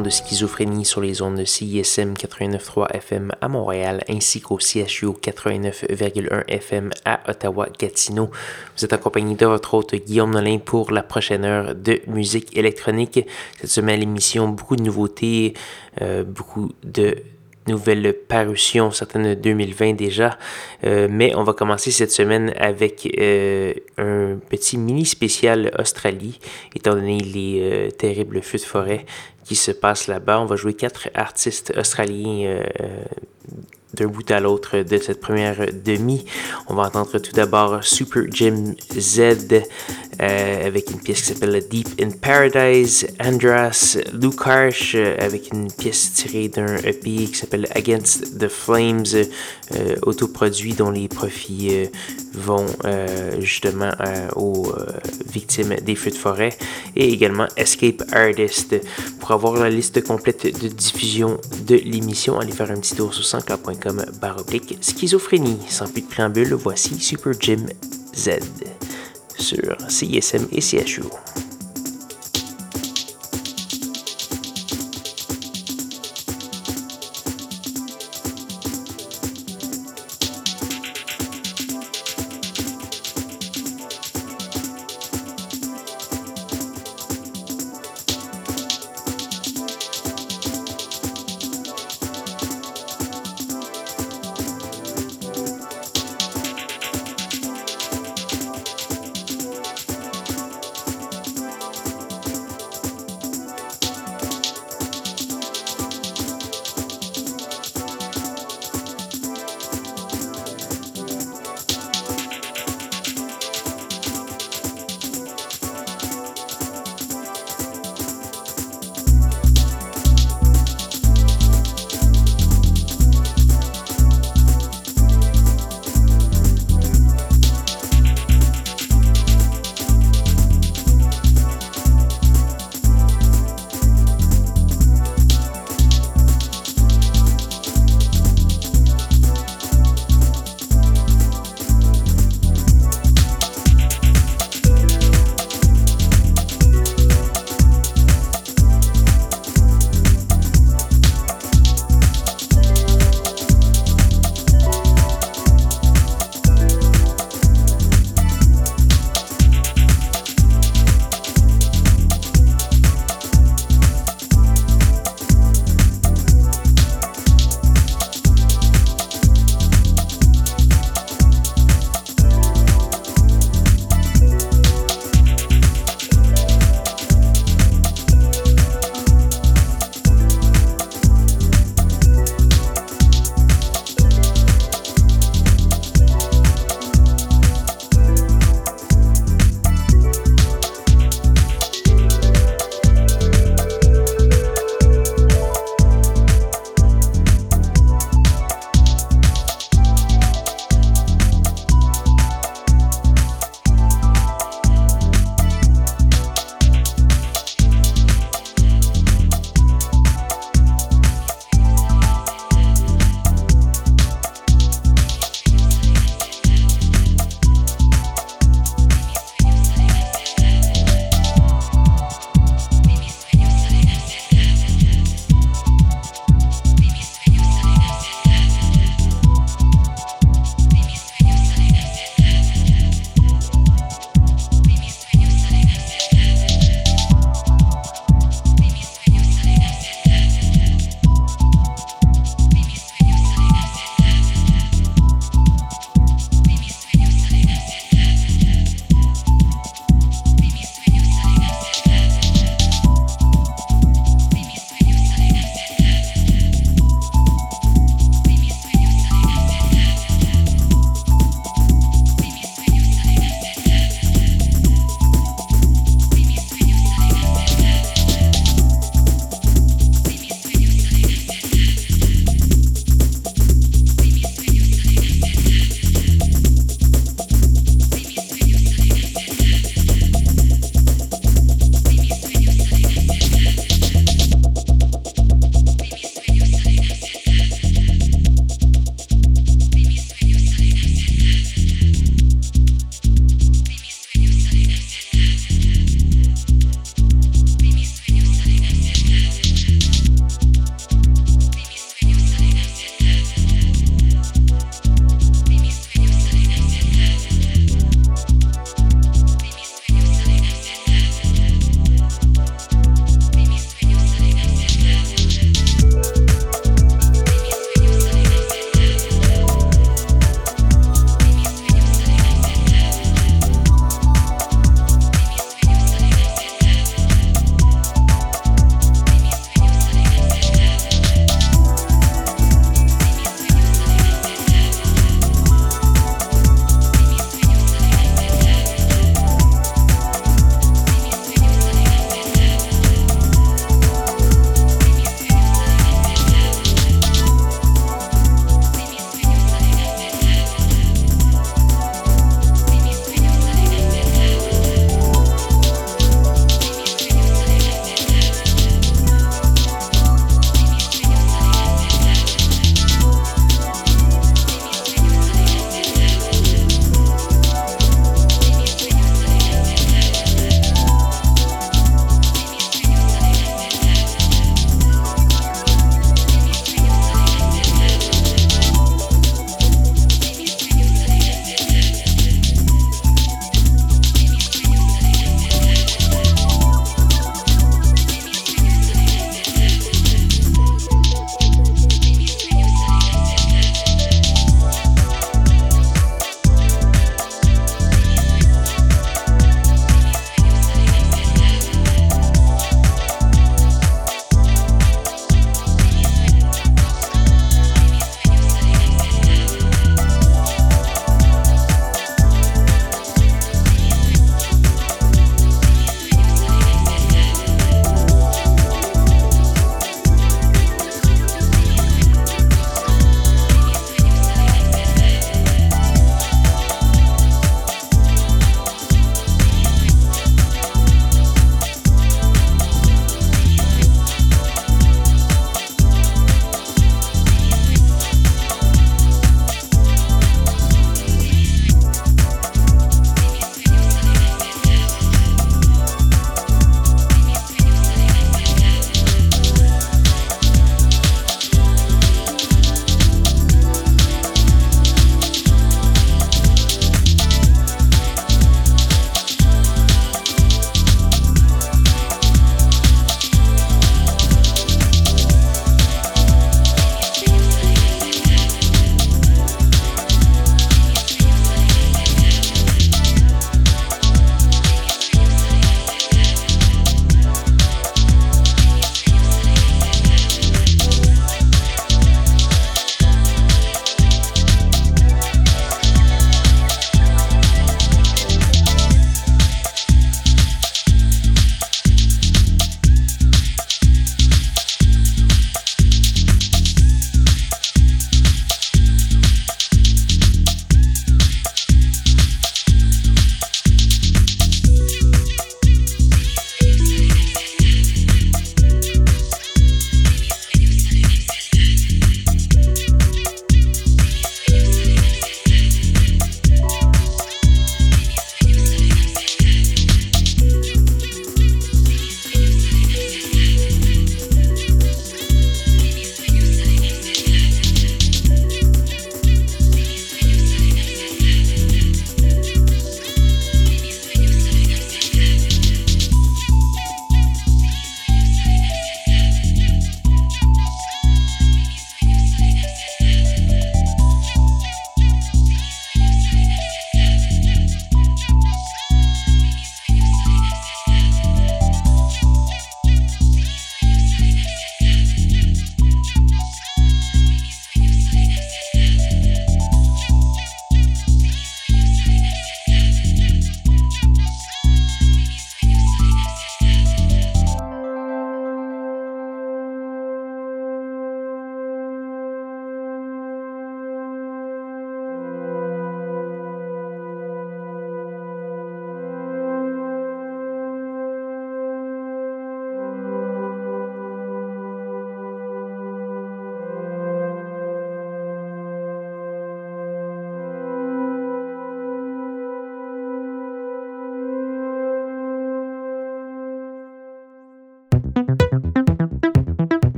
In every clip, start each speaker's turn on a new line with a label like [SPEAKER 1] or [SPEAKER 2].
[SPEAKER 1] De Schizophrénie sur les ondes de CISM 89.3 FM à Montréal ainsi qu'au CHU 89.1 FM à Ottawa-Gatineau. Vous êtes accompagné de votre hôte Guillaume Nolin pour la prochaine heure de musique électronique. Cette semaine, l'émission, beaucoup de nouveautés, euh, beaucoup de nouvelle parution, certaines de 2020 déjà. Euh, mais on va commencer cette semaine avec euh, un petit mini spécial Australie, étant donné les euh, terribles feux de forêt qui se passent là-bas. On va jouer quatre artistes australiens d'un bout à l'autre de cette première demi. On va entendre tout d'abord Super Jim Z euh, avec une pièce qui s'appelle Deep in Paradise, Andras Lukarsh euh, avec une pièce tirée d'un EP qui s'appelle Against the Flames, euh, autoproduit dont les profits vont justement aux victimes des feux de forêt, et également Escape Artist. Pour avoir la liste complète de diffusion de l'émission, allez faire un petit tour sur 100.com comme baroblique schizophrénie. Sans plus de préambule, voici Super Jim Z sur CISM et CHU.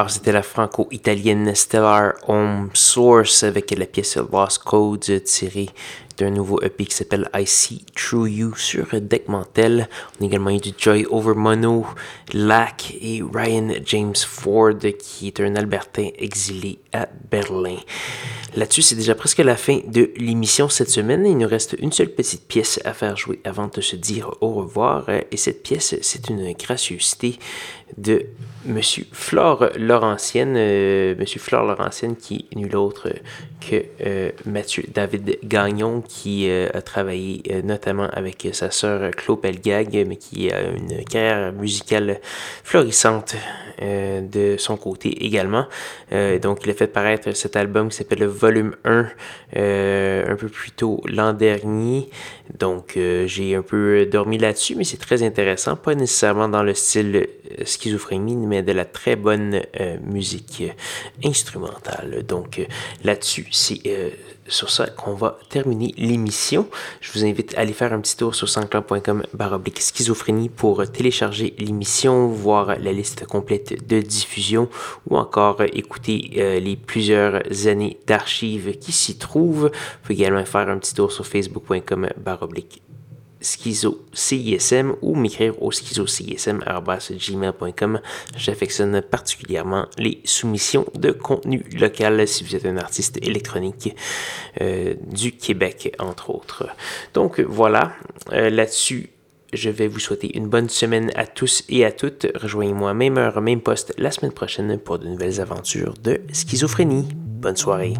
[SPEAKER 1] Alors, c'était la franco-italienne Stellar Home Source avec la pièce Lost Codes tirée d'un nouveau EP qui s'appelle I See True You sur Deck Mantel. On a également eu du Joy Over Mono, Lack et Ryan James Ford qui est un Albertain exilé à Berlin. Là-dessus, c'est déjà presque la fin de l'émission cette semaine. Il nous reste une seule petite pièce à faire jouer avant de se dire au revoir. Et cette pièce, c'est une gracieuseté de Monsieur Flore Laurentienne. Euh, Monsieur Flore Laurentienne qui est nul autre que euh, Mathieu David Gagnon qui euh, a travaillé notamment avec sa sœur Claude Pelgag, mais qui a une carrière musicale florissante de son côté également. donc, il a fait paraître cet album qui s'appelle Volume 1 un peu plus tôt l'an dernier. Donc, j'ai un peu dormi là-dessus, mais c'est très intéressant. Pas nécessairement dans le style schizophrénie, mais de la très bonne euh, musique instrumentale. Donc euh, là-dessus, c'est euh, sur ça qu'on va terminer l'émission. Je vous invite à aller faire un petit tour sur sanscloud.com baroblique schizophrénie pour télécharger l'émission, voir la liste complète de diffusion ou encore écouter les plusieurs années d'archives qui s'y trouvent. Vous pouvez également faire un petit tour sur facebook.com baroblique schizo CISM ou m'écrire au schizocism.gmail.com. J'affectionne particulièrement les soumissions de contenu local si vous êtes un artiste électronique euh, du Québec, entre autres. Donc voilà, euh, là-dessus, je vais vous souhaiter une bonne semaine à tous et à toutes. Rejoignez-moi même heure, même poste la semaine prochaine pour de nouvelles aventures de schizophrénie. Bonne soirée.